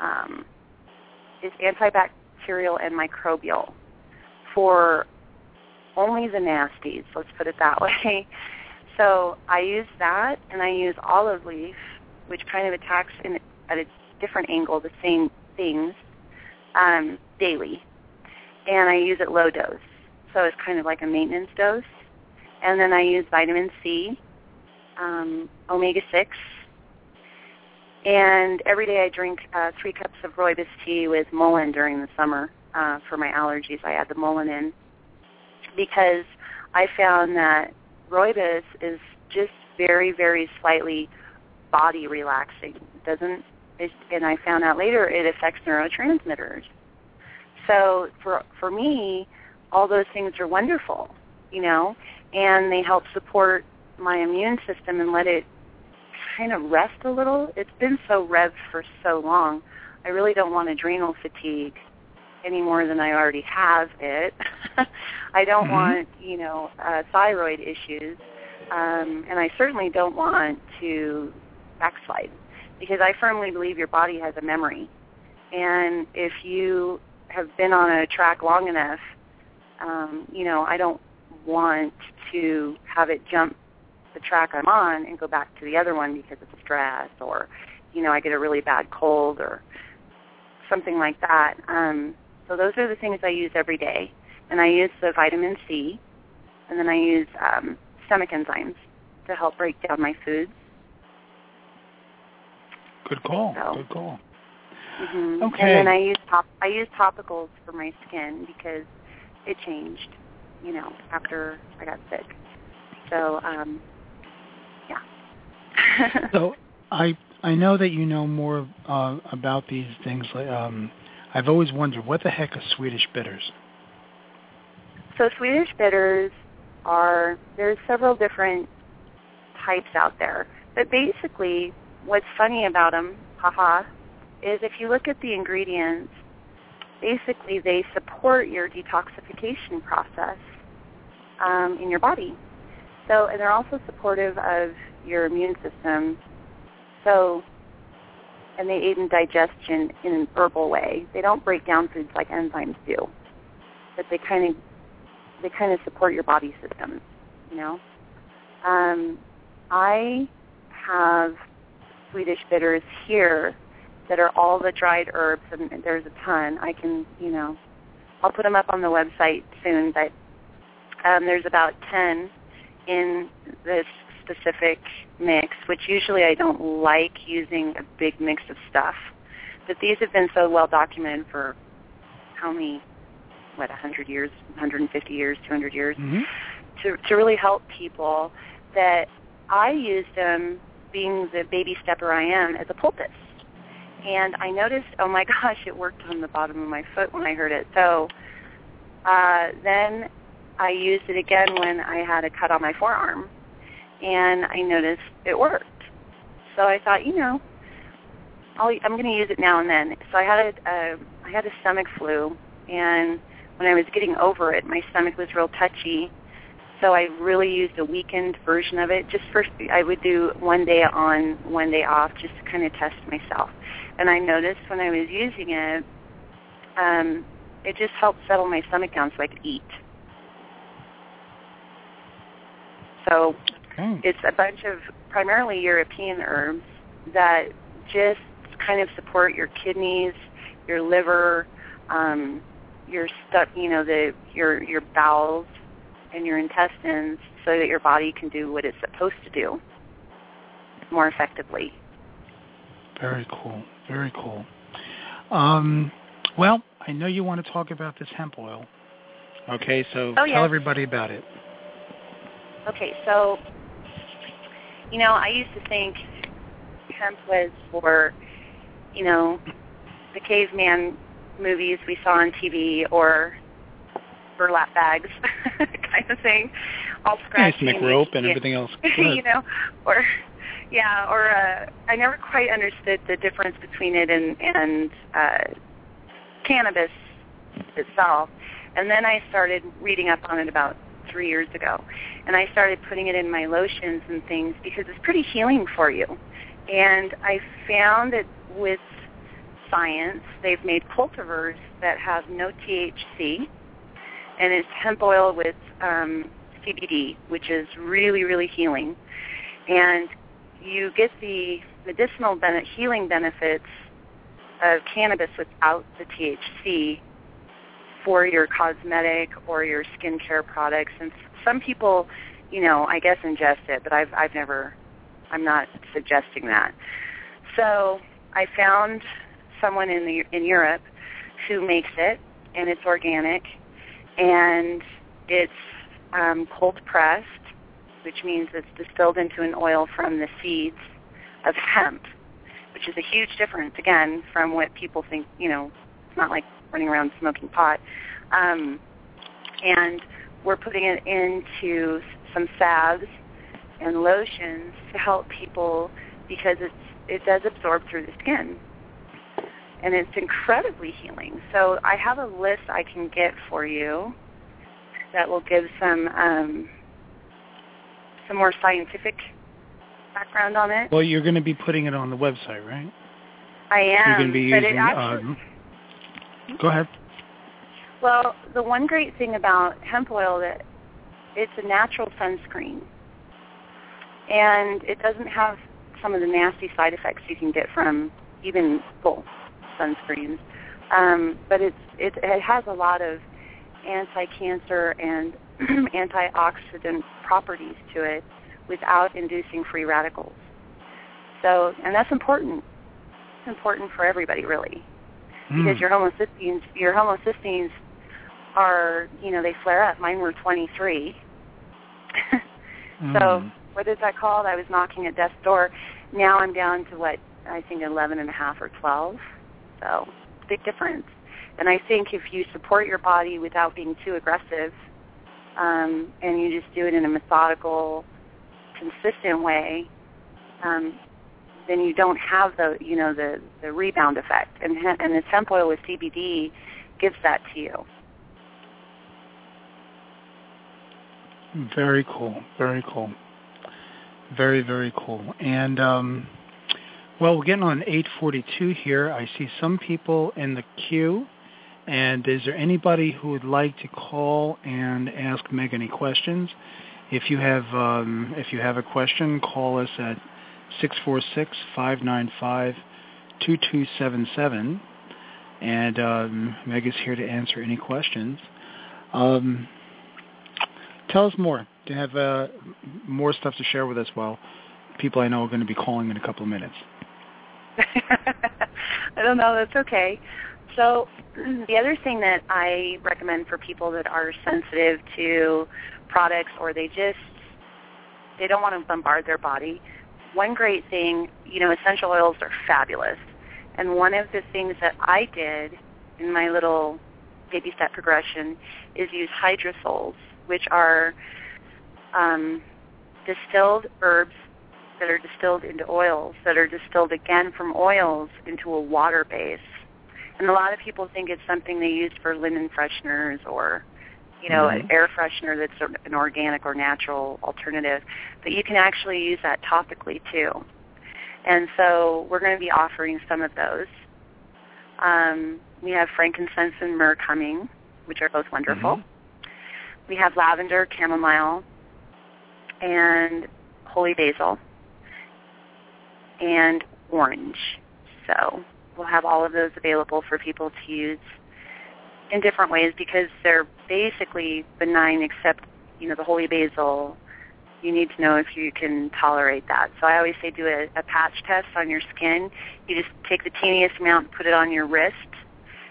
um, is antibacterial and microbial for only the nasties, let's put it that way. So I use that, and I use olive leaf, which kind of attacks in, at a different angle the same things um, daily, and I use it low dose. So it's kind of like a maintenance dose. And then I use vitamin C, um, omega-6, and every day I drink uh, three cups of rooibos tea with mullein during the summer uh, for my allergies. I add the mullein in because I found that rooibos is just very, very slightly body relaxing. It doesn't, it, and I found out later it affects neurotransmitters. So for for me, all those things are wonderful, you know, and they help support my immune system and let it kind of rest a little. It's been so revved for so long. I really don't want adrenal fatigue any more than I already have it. I don't Mhm. want, you know, uh, thyroid issues, um, and I certainly don't want to backslide because I firmly believe your body has a memory, and if you have been on a track long enough, um, you know, I don't want to have it jump the track I'm on and go back to the other one because of stress or, you know, I get a really bad cold or something like that. Um, so those are the things I use every day. And I use the vitamin C, and then I use um, stomach enzymes to help break down my foods. Good call. So- Good call. hmm Okay. And then I use top I use topicals for my skin because it changed, you know, after I got sick. So, um, yeah. So I I know that you know more uh, about these things. Like, um, I've always wondered what the heck are Swedish bitters. So Swedish bitters are there's several different types out there, but basically, what's funny about them, haha, is if you look at the ingredients, basically they support your detoxification process um, in your body. So, and they're also supportive of your immune system. So, and they aid in digestion in an herbal way. They don't break down foods like enzymes do, but they kind of they kind of support your body system, you know. Um, I have Swedish bitters here that are all the dried herbs, and there's a ton. I can, you know, I'll put them up on the website soon, but um, there's about 10 in this specific mix, which usually I don't like using a big mix of stuff. But these have been so well documented for how many what 100 years, 150 years, 200 years, Mm-hmm. to to really help people that I used them being the baby stepper I am as a poultice. And I noticed, oh my gosh, it worked on the bottom of my foot when I heard it. So uh, then I used it again when I had a cut on my forearm, and I noticed it worked. So I thought, you know, I'll, I'm going to use it now and then. So I had a, I had a stomach flu, and when I was getting over it, my stomach was real touchy. So I really used a weakened version of it. Just first, I would do one day on, one day off, just to kind of test myself. And I noticed when I was using it, um, it just helped settle my stomach down so I could eat. So Okay. it's a bunch of primarily European herbs that just kind of support your kidneys, your liver, um, your stuff, you know, the your your bowels and your intestines, so that your body can do what it's supposed to do more effectively. Very cool. Very cool. Um, well, I know you want to talk about this hemp oil. Okay, so Oh, tell yes. everybody about it. Okay, so you know, I used to think hemp was for you know, the caveman movies we saw on TV or burlap bags kind of thing, all scratchy. Nice rope and everything else. you know, or yeah, or uh, I never quite understood the difference between it and and uh, cannabis itself. And then I started reading up on it about three years ago, and I started putting it in my lotions and things because it's pretty healing for you. And I found that with science, they've made cultivars that have no THC, and it's hemp oil with um, CBD, which is really, really healing. And you get the medicinal ben- healing benefits of cannabis without the THC for your cosmetic or your skincare products. And some people, you know, I guess ingest it, but I've I've never, I'm not suggesting that. So I found someone in the in Europe who makes it, and it's organic, and it's um, cold pressed, which means it's distilled into an oil from the seeds of hemp, which is a huge difference again from what people think. You know, it's not like running around smoking pot. Um, and we're putting it into some salves and lotions to help people because it's it does absorb through the skin and it's incredibly healing. So I have a list I can get for you that will give some um, some more scientific background on it. Well, you're going to be putting it on the website, right? I am. You're going to be using. Actually, um, go ahead. Well, the one great thing about hemp oil that it's a natural sunscreen, and it doesn't have some of the nasty side effects you can get from even full sunscreens. Um, but it's it, it has a lot of anti-cancer and antioxidant properties to it without inducing free radicals. So, and that's important. It's important for everybody, really, Mm. because your homocysteines, your homocysteines are, you know, they flare up. Mine were 23. so, Mm. what is that called? I was knocking at death's door. Now I'm down to what I think 11 and a half or 12. So, big difference. And I think if you support your body without being too aggressive, um, and you just do it in a methodical, consistent way, um, then you don't have the you know the the rebound effect. And and the hemp oil with CBD gives that to you. Very cool. Very cool. Very very cool. And um, well, we're getting on 8:42 here. I see some people in the queue. And is there anybody who would like to call and ask Meg any questions? If you have um, if you have a question, call us at 646-595-2277. And um, Meg is here to answer any questions. Um, tell us more. Do you have uh, more stuff to share with us? Well, people I know are going to be calling in a couple of minutes. I don't know. That's okay. So the other thing that I recommend for people that are sensitive to products or they just they don't want to bombard their body, one great thing, you know, essential oils are fabulous. And one of the things that I did in my little baby step progression is use hydrosols, which are um, distilled herbs that are distilled into oils that are distilled again from oils into a water base. And a lot of people think it's something they use for linen fresheners or, you know, Mhm. an air freshener that's an organic or natural alternative. But you can actually use that topically too. And so we're going to be offering some of those. Um, we have frankincense and myrrh coming, which are both wonderful. Mhm. We have lavender, chamomile, and holy basil, and orange. So we'll have all of those available for people to use in different ways because they're basically benign except, you know, the holy basil, you need to know if you can tolerate that. So I always say do a, a patch test on your skin. You just take the teeniest amount, put it on your wrist,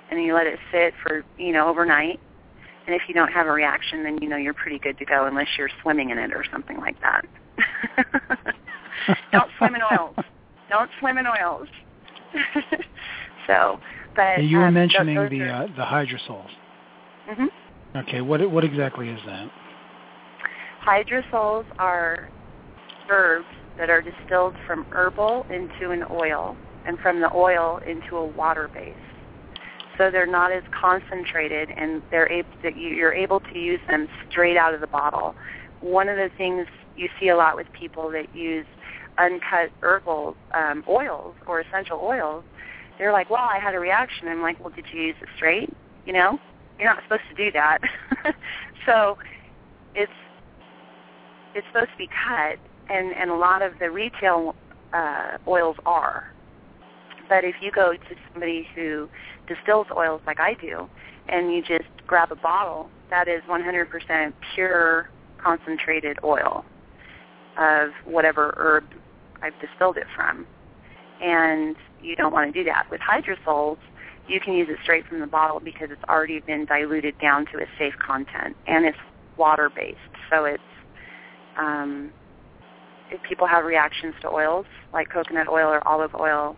and then you let it sit for, you know, overnight. And if you don't have a reaction, then you know you're pretty good to go unless you're swimming in it or something like that. don't swim in oils. Don't swim in oils. so, but And you were um, mentioning the are, uh, the hydrosols. Mhm. Okay, what what exactly is that? Hydrosols are herbs that are distilled from herbal into an oil and from the oil into a water base. So they're not as concentrated and they're able that you're able to use them straight out of the bottle. One of the things you see a lot with people that use uncut herbal um, oils or essential oils, they're like, well, I had a reaction. I'm like, well, did you use it straight? You know, you're not supposed to do that. so it's it's supposed to be cut, and and a lot of the retail uh, oils are. But if you go to somebody who distills oils like I do, and you just grab a bottle, that is 100% pure concentrated oil of whatever herb I've distilled it from. And you don't want to do that. With hydrosols, you can use it straight from the bottle because it's already been diluted down to a safe content, and it's water-based. So it's um, if people have reactions to oils like coconut oil or olive oil,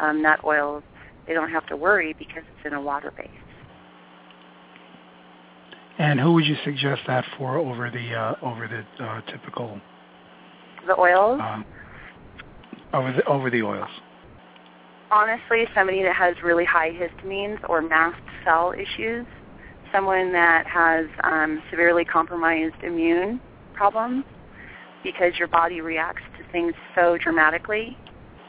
um, nut oils, they don't have to worry because it's in a water base. And who would you suggest that for over the uh, over the uh, typical The oils, um, over the over the oils? Honestly, somebody that has really high histamines or mast cell issues, someone that has um, severely compromised immune problems because your body reacts to things so dramatically.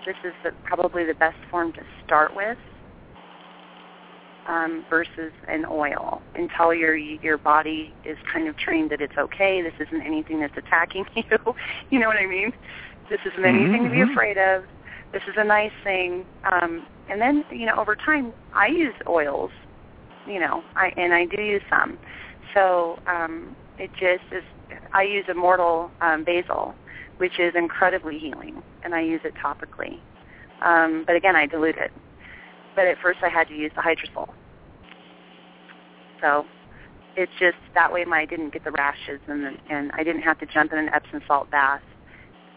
This is the, probably the best form to start with um, versus an oil until your your body is kind of trained that it's okay. This isn't anything that's attacking you. you know what I mean? This isn't anything to be Mhm. afraid of. This is a nice thing. Um, and then you know over time, I use oils. You know, I and I do use some. So um, it just is. I use immortal um, basil, which is incredibly healing, and I use it topically. Um, but again, I dilute it. But at first, I had to use the hydrosol. So it's just that way, my I didn't get the rashes, and and I didn't have to jump in an Epsom salt bath,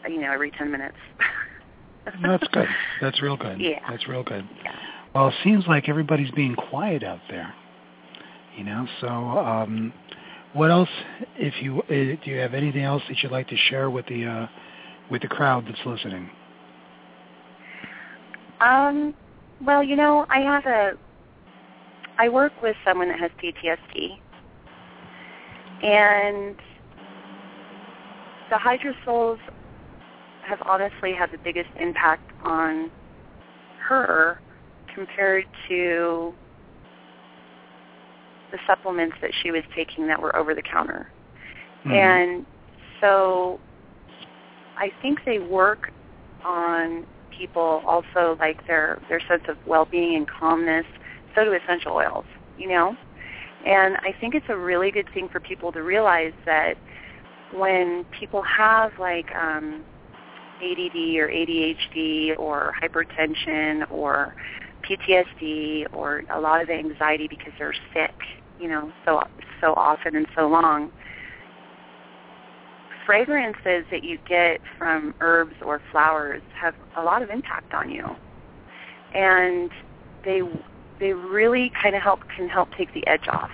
you know, every ten minutes. That's good. That's real good. Yeah. That's real good. Yeah. Well, it seems like everybody's being quiet out there. You know, so um, what else? If you uh, do, you have anything else that you'd like to share with the uh, with the crowd that's listening? Um, well, you know, I have a, I work with someone that has PTSD, and the hydrosols have honestly had the biggest impact on her compared to the supplements that she was taking that were over the counter. Mhm. And so I think they work on people also like their their sense of well-being and calmness. So do essential oils, you know. And I think it's a really good thing for people to realize that when people have like um, ADD or ADHD or hypertension or PTSD or a lot of anxiety because they're sick, you know, so so often and so long. Fragrances that you get from herbs or flowers have a lot of impact on you, and they they really kind of help can help take the edge off,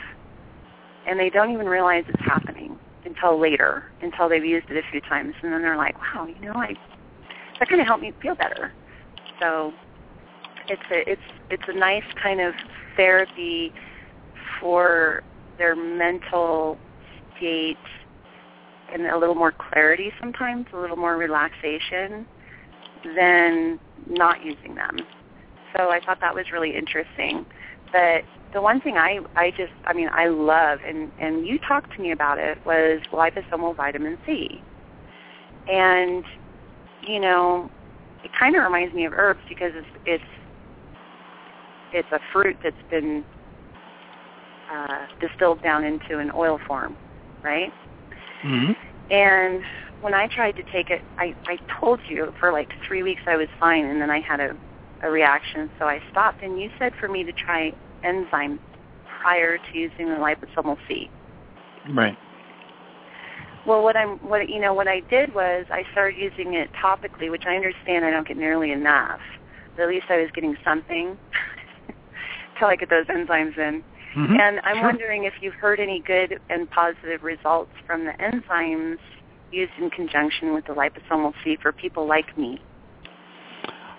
and they don't even realize it's happening until later, until they've used it a few times, and then they're like, wow, you know, I that kind of helped me feel better. So it's a it's it's a nice kind of therapy for their mental state and a little more clarity sometimes, a little more relaxation than not using them. So I thought that was really interesting. But the one thing I I just I mean I love and and you talked to me about it was liposomal vitamin C. And you know, it kind of reminds me of herbs because it's it's it's a fruit that's been uh, distilled down into an oil form, right? Mhm. And when I tried to take it, I, I told you for like three weeks I was fine, and then I had a, a reaction, so I stopped. And you said for me to try enzyme prior to using the liposomal C. Right. Well, what I'm, what you know, what I did was I started using it topically, which I understand I don't get nearly enough. but at least I was getting something till I get those enzymes in. Mhm. And I'm Sure. wondering if you've heard any good and positive results from the enzymes used in conjunction with the liposomal C for people like me.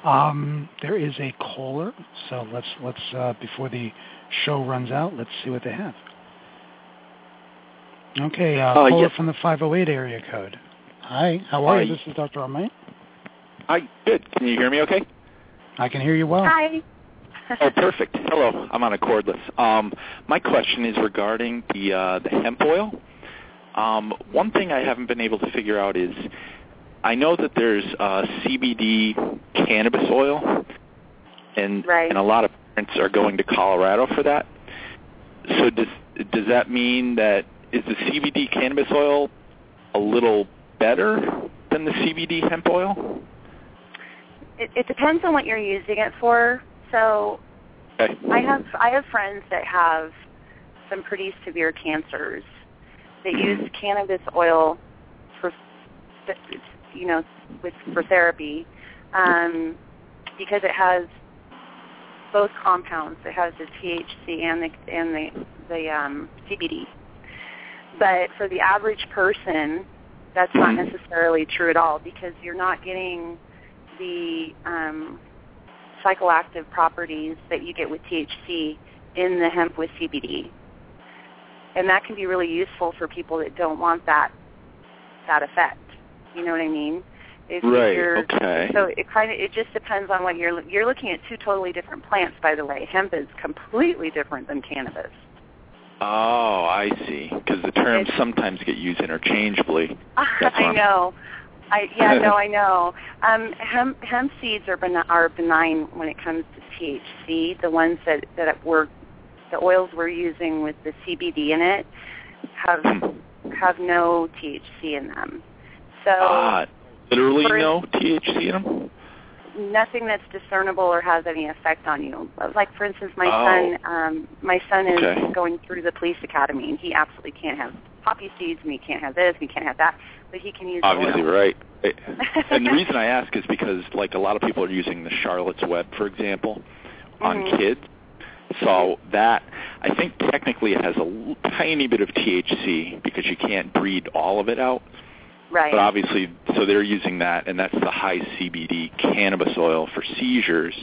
Um, there is a caller, so let's let's uh, before the show runs out, let's see what they have. Okay, uh, Uh, caller yes. from the 508 area code. Hi, how are Hi. you? This is Dr. Armine. Hi, good. Can you hear me okay? I can hear you well. Hi. Oh, perfect. Hello. I'm on a cordless. Um, my question is regarding the uh, the hemp oil. Um, one thing I haven't been able to figure out is I know that there's uh, CBD cannabis oil, and Right. and a lot of parents are going to Colorado for that. So does does that mean that is the CBD cannabis oil a little better than the CBD hemp oil? It, it depends on what you're using it for. So Okay. I have I have friends that have some pretty severe cancers that use cannabis oil for you know with for therapy um, because it has both compounds. It has the THC and the and the the um, CBD. But for the average person, that's not necessarily true at all because you're not getting the um, psychoactive properties that you get with THC in the hemp with CBD. And that can be really useful for people that don't want that that effect. You know what I mean? If Right, You're, okay. So it kind of it just depends on what you're you're looking at two totally different plants. By the way, hemp is completely different than cannabis. Oh, I see. Because the terms It's- sometimes get used interchangeably. That's I know. I yeah no I know. Um, hemp hemp seeds are benign, are benign when it comes to THC. The ones that that were the oils we're using with the CBD in it have Hmm. have no THC in them. So Ah, literally for- no THC in them? Nothing that's discernible or has any effect on you. Like for instance, my Oh. son, um, my son is Okay. going through the police academy, and he absolutely can't have poppy seeds, and he can't have this, and he can't have that, but he can use Obviously, oil. right. and the reason I ask is because, like, a lot of people are using the Charlotte's Web, for example, on Mhm. kids. So that, I think technically it has a tiny bit of THC because you can't breed all of it out. Right. But obviously, so they're using that, and that's the high CBD cannabis oil for seizures.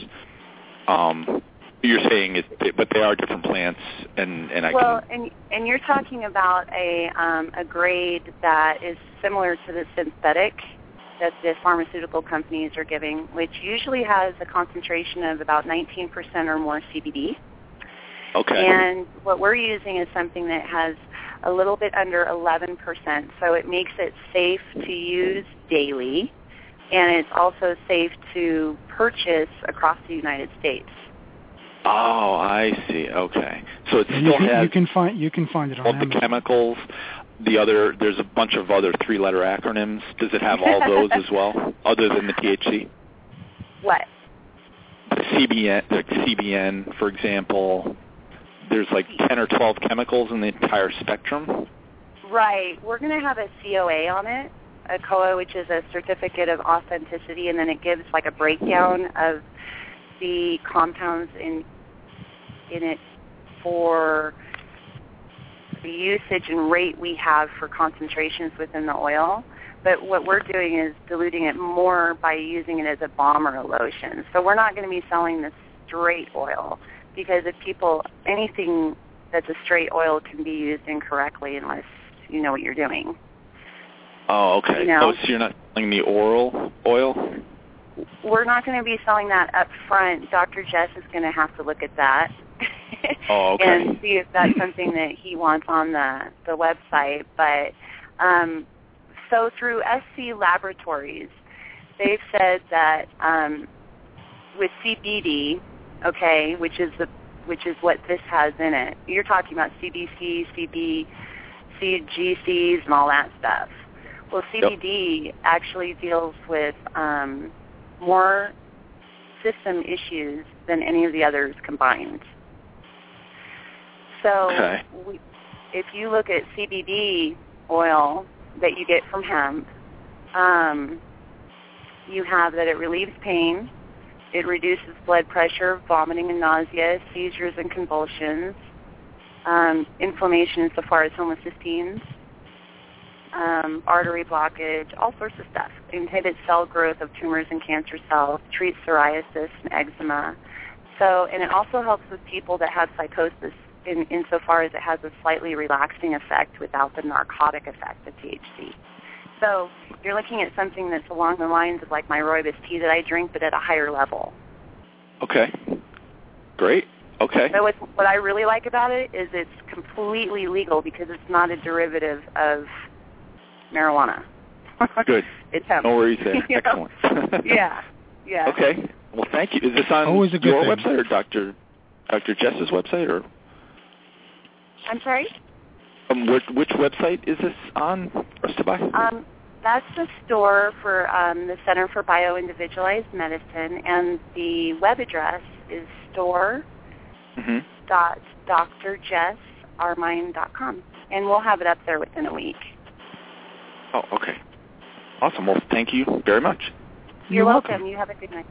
Um, you're saying it, but they are different plants, and and I well, can. and and you're talking about a um, a grade that is similar to the synthetic that the pharmaceutical companies are giving, which usually has a concentration of about 19% or more CBD. Okay. And what we're using is something that has a little bit under 11%, so it makes it safe to use daily, and it's also safe to purchase across the United States. oh, I see. Okay. So it And you still can, has you can find you can find it on all the chemicals. The other, there's a bunch of other three-letter acronyms. Does it have all those as well, other than the THC? What? The CBN, like CBN, for example. There's like 10 or 12 chemicals in the entire spectrum. Right. We're going to have a COA on it, a COA, which is a certificate of authenticity, and then it gives like a breakdown of the compounds in in it for the usage and rate we have for concentrations within the oil. But what we're doing is diluting it more by using it as a balm or a lotion. So we're not going to be selling the straight oil because if people anything that's a straight oil can be used incorrectly unless you know what you're doing. Oh, okay. You know? Oh, so you're not selling the oral oil? We're not going to be selling that up front. Dr. Jess is going to have to look at that Oh, okay. and see if that's something that he wants on the the website. But um, so through SC Laboratories, they've said that um, with CBD, okay, which is the which is what this has in it. You're talking about CBC, CB, CGCs, and all that stuff. Well, Yep. CBD actually deals with um, more system issues than any of the others combined. So Okay. we, if you look at CBD oil that you get from hemp, um, you have that it relieves pain, it reduces blood pressure, vomiting and nausea, seizures and convulsions, um, inflammation insofar as homocysteines, um, artery blockage, all sorts of stuff. It inhibits cell growth of tumors and cancer cells, treats psoriasis and eczema. So, and it also helps with people that have psychosis in, insofar as it has a slightly relaxing effect without the narcotic effect of THC. So you're looking at something that's along the lines of like my rooibos tea that I drink, but at a higher level. Okay. Great. Okay. So what, what I really like about it is it's completely legal because it's not a derivative of marijuana. Good. it's hemp. No worries there. You? Excellent. yeah. Yeah. Okay. Well, thank you. Is this on Always a good your thing. website or Dr. Dr. Jess's website or I'm sorry. Um, which, which website is this on for us to buy? Um, that's the store for um, the Center for Bioindividualized Medicine, and the web address is store hmm dot drjessarmine.com, and we'll have it up there within a week. Oh, okay. Awesome. Well, thank you very much. You're, welcome. You have a good night.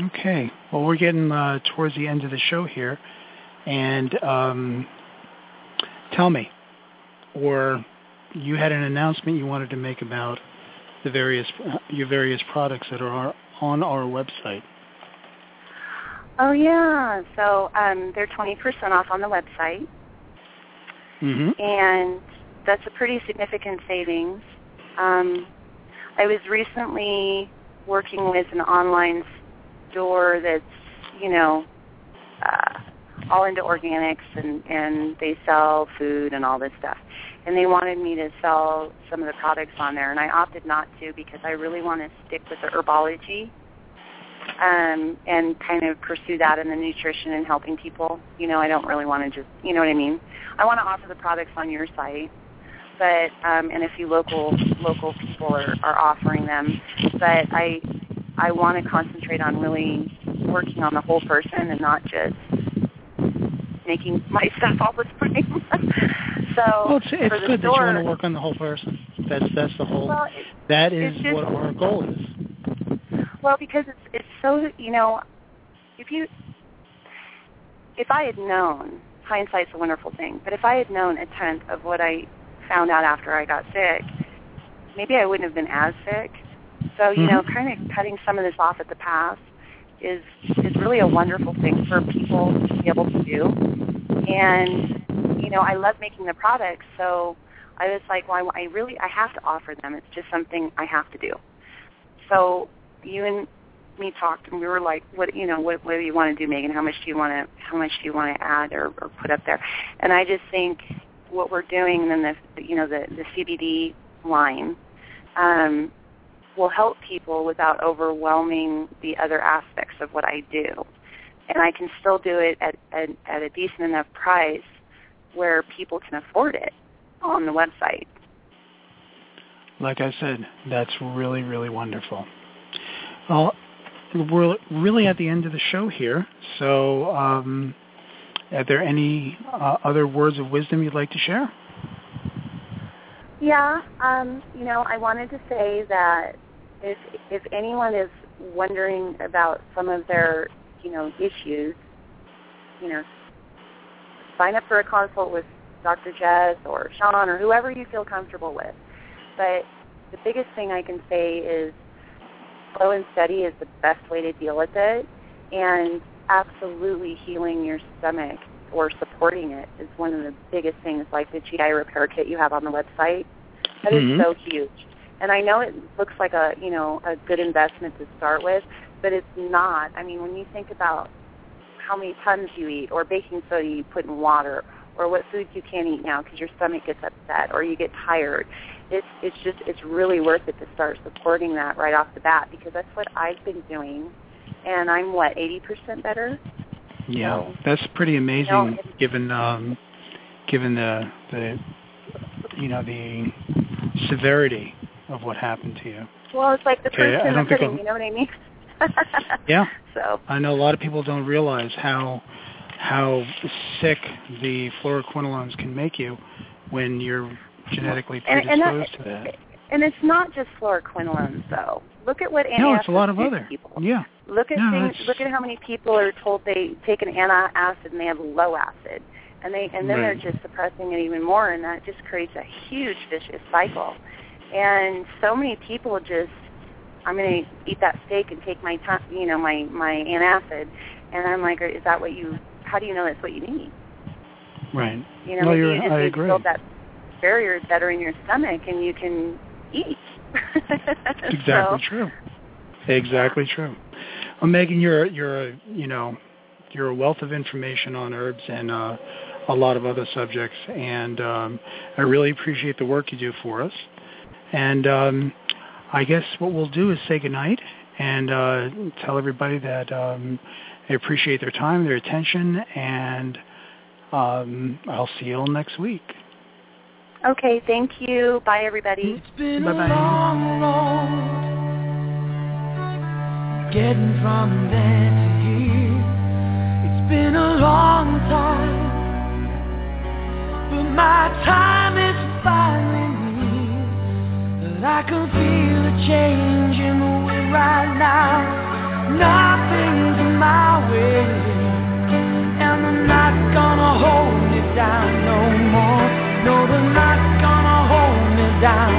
Okay. Well, we're getting uh, towards the end of the show here, and um, tell me, or you had an announcement you wanted to make about the various your various products that are on our website. Oh yeah, so um, they're 20% off on the website, hmm and that's a pretty significant savings. Um, I was recently working with an online store that's, you know, uh, all into organics and, and they sell food and all this stuff. And they wanted me to sell some of the products on there, and I opted not to because I really want to stick with the herbology um, and kind of pursue that in the nutrition and helping people. You know, I don't really want to just, you know what I mean? I want to offer the products on your site, but um, and a few local local people are, are offering them. But I I want to concentrate on really working on the whole person and not just making my stuff all the time. so Well, it's, it's good that you want to work on the whole person. That's that's the whole. Well, it, that is just- what our goal is. Well, because it's it's so you know, if you if I had known, hindsight's a wonderful thing. But if I had known a tenth of what I found out after I got sick, maybe I wouldn't have been as sick. So you know, mm-hmm. kind of cutting some of this off at the pass is is really a wonderful thing for people to be able to do. And you know, I love making the products, so I was like, well, I, I really I have to offer them. It's just something I have to do. So you and me talked, and we were like, what you know, what, what do you want to do, Megan? How much do you want to how much do you want to add or, or put up there? And I just think what we're doing, and then the you know the the CBD line. Um, will help people without overwhelming the other aspects of what I do. And I can still do it at, at, at a decent enough price where people can afford it on the website. Like I said, that's really, really wonderful. Well, we're really at the end of the show here. So, um, are there any uh, other words of wisdom you'd like to share? Yeah, um, you know, I wanted to say that if if anyone is wondering about some of their, you know, issues, you know, sign up for a consult with Dr. Jess or Sean or whoever you feel comfortable with. But the biggest thing I can say is slow and steady is the best way to deal with it, and absolutely healing your stomach or supporting it is one of the biggest things, like the GI repair kit you have on the website. That is Mhm. so huge. And I know it looks like a you know a good investment to start with, but it's not. I mean, when you think about how many Tums you eat, or baking soda you put in water, or what foods you can't eat now because your stomach gets upset, or you get tired, it's it's just it's really worth it to start supporting that right off the bat because that's what I've been doing, and I'm what eighty percent better. Yeah, So- that's pretty amazing, No, it- given um, given the the you know the severity of what happened to you. Well, it's like the Okay, proof in the pudding. I'm- You know what I mean? Yeah. So I know a lot of people don't realize how how sick the fluoroquinolones can make you when you're genetically And- and that- predisposed to that. And it's not just fluoroquinolones, though. Look at what no, it's a lot of other. people. Yeah. Look at No, things. that's- Look at how many people are told they take an antacid and they have low acid, and they and then Right. they're just suppressing it even more, and that just creates a huge vicious cycle. And so many people just, I'm going to eat that steak and take my time, you know, my my antacid, and I'm like, is that what you? How do you know that's what you need? Right. You know, No, you're- you just I need agree. to build that barrier better in your stomach, and you can eat. Exactly So, true. Exactly true. Well, Megan, you're you're a, you know you're a wealth of information on herbs and uh, a lot of other subjects, and um, I really appreciate the work you do for us. And um, I guess what we'll do is say goodnight and uh, tell everybody that um, I appreciate their time, their attention, and um, I'll see you all next week. Okay, thank you. Bye, everybody. It's been Bye-bye. a long road getting from there to here. It's been a long time, but my time is I can feel a change in the wind right now. Nothing's my way. And not gonna hold me down no more. No, they're not gonna hold me down.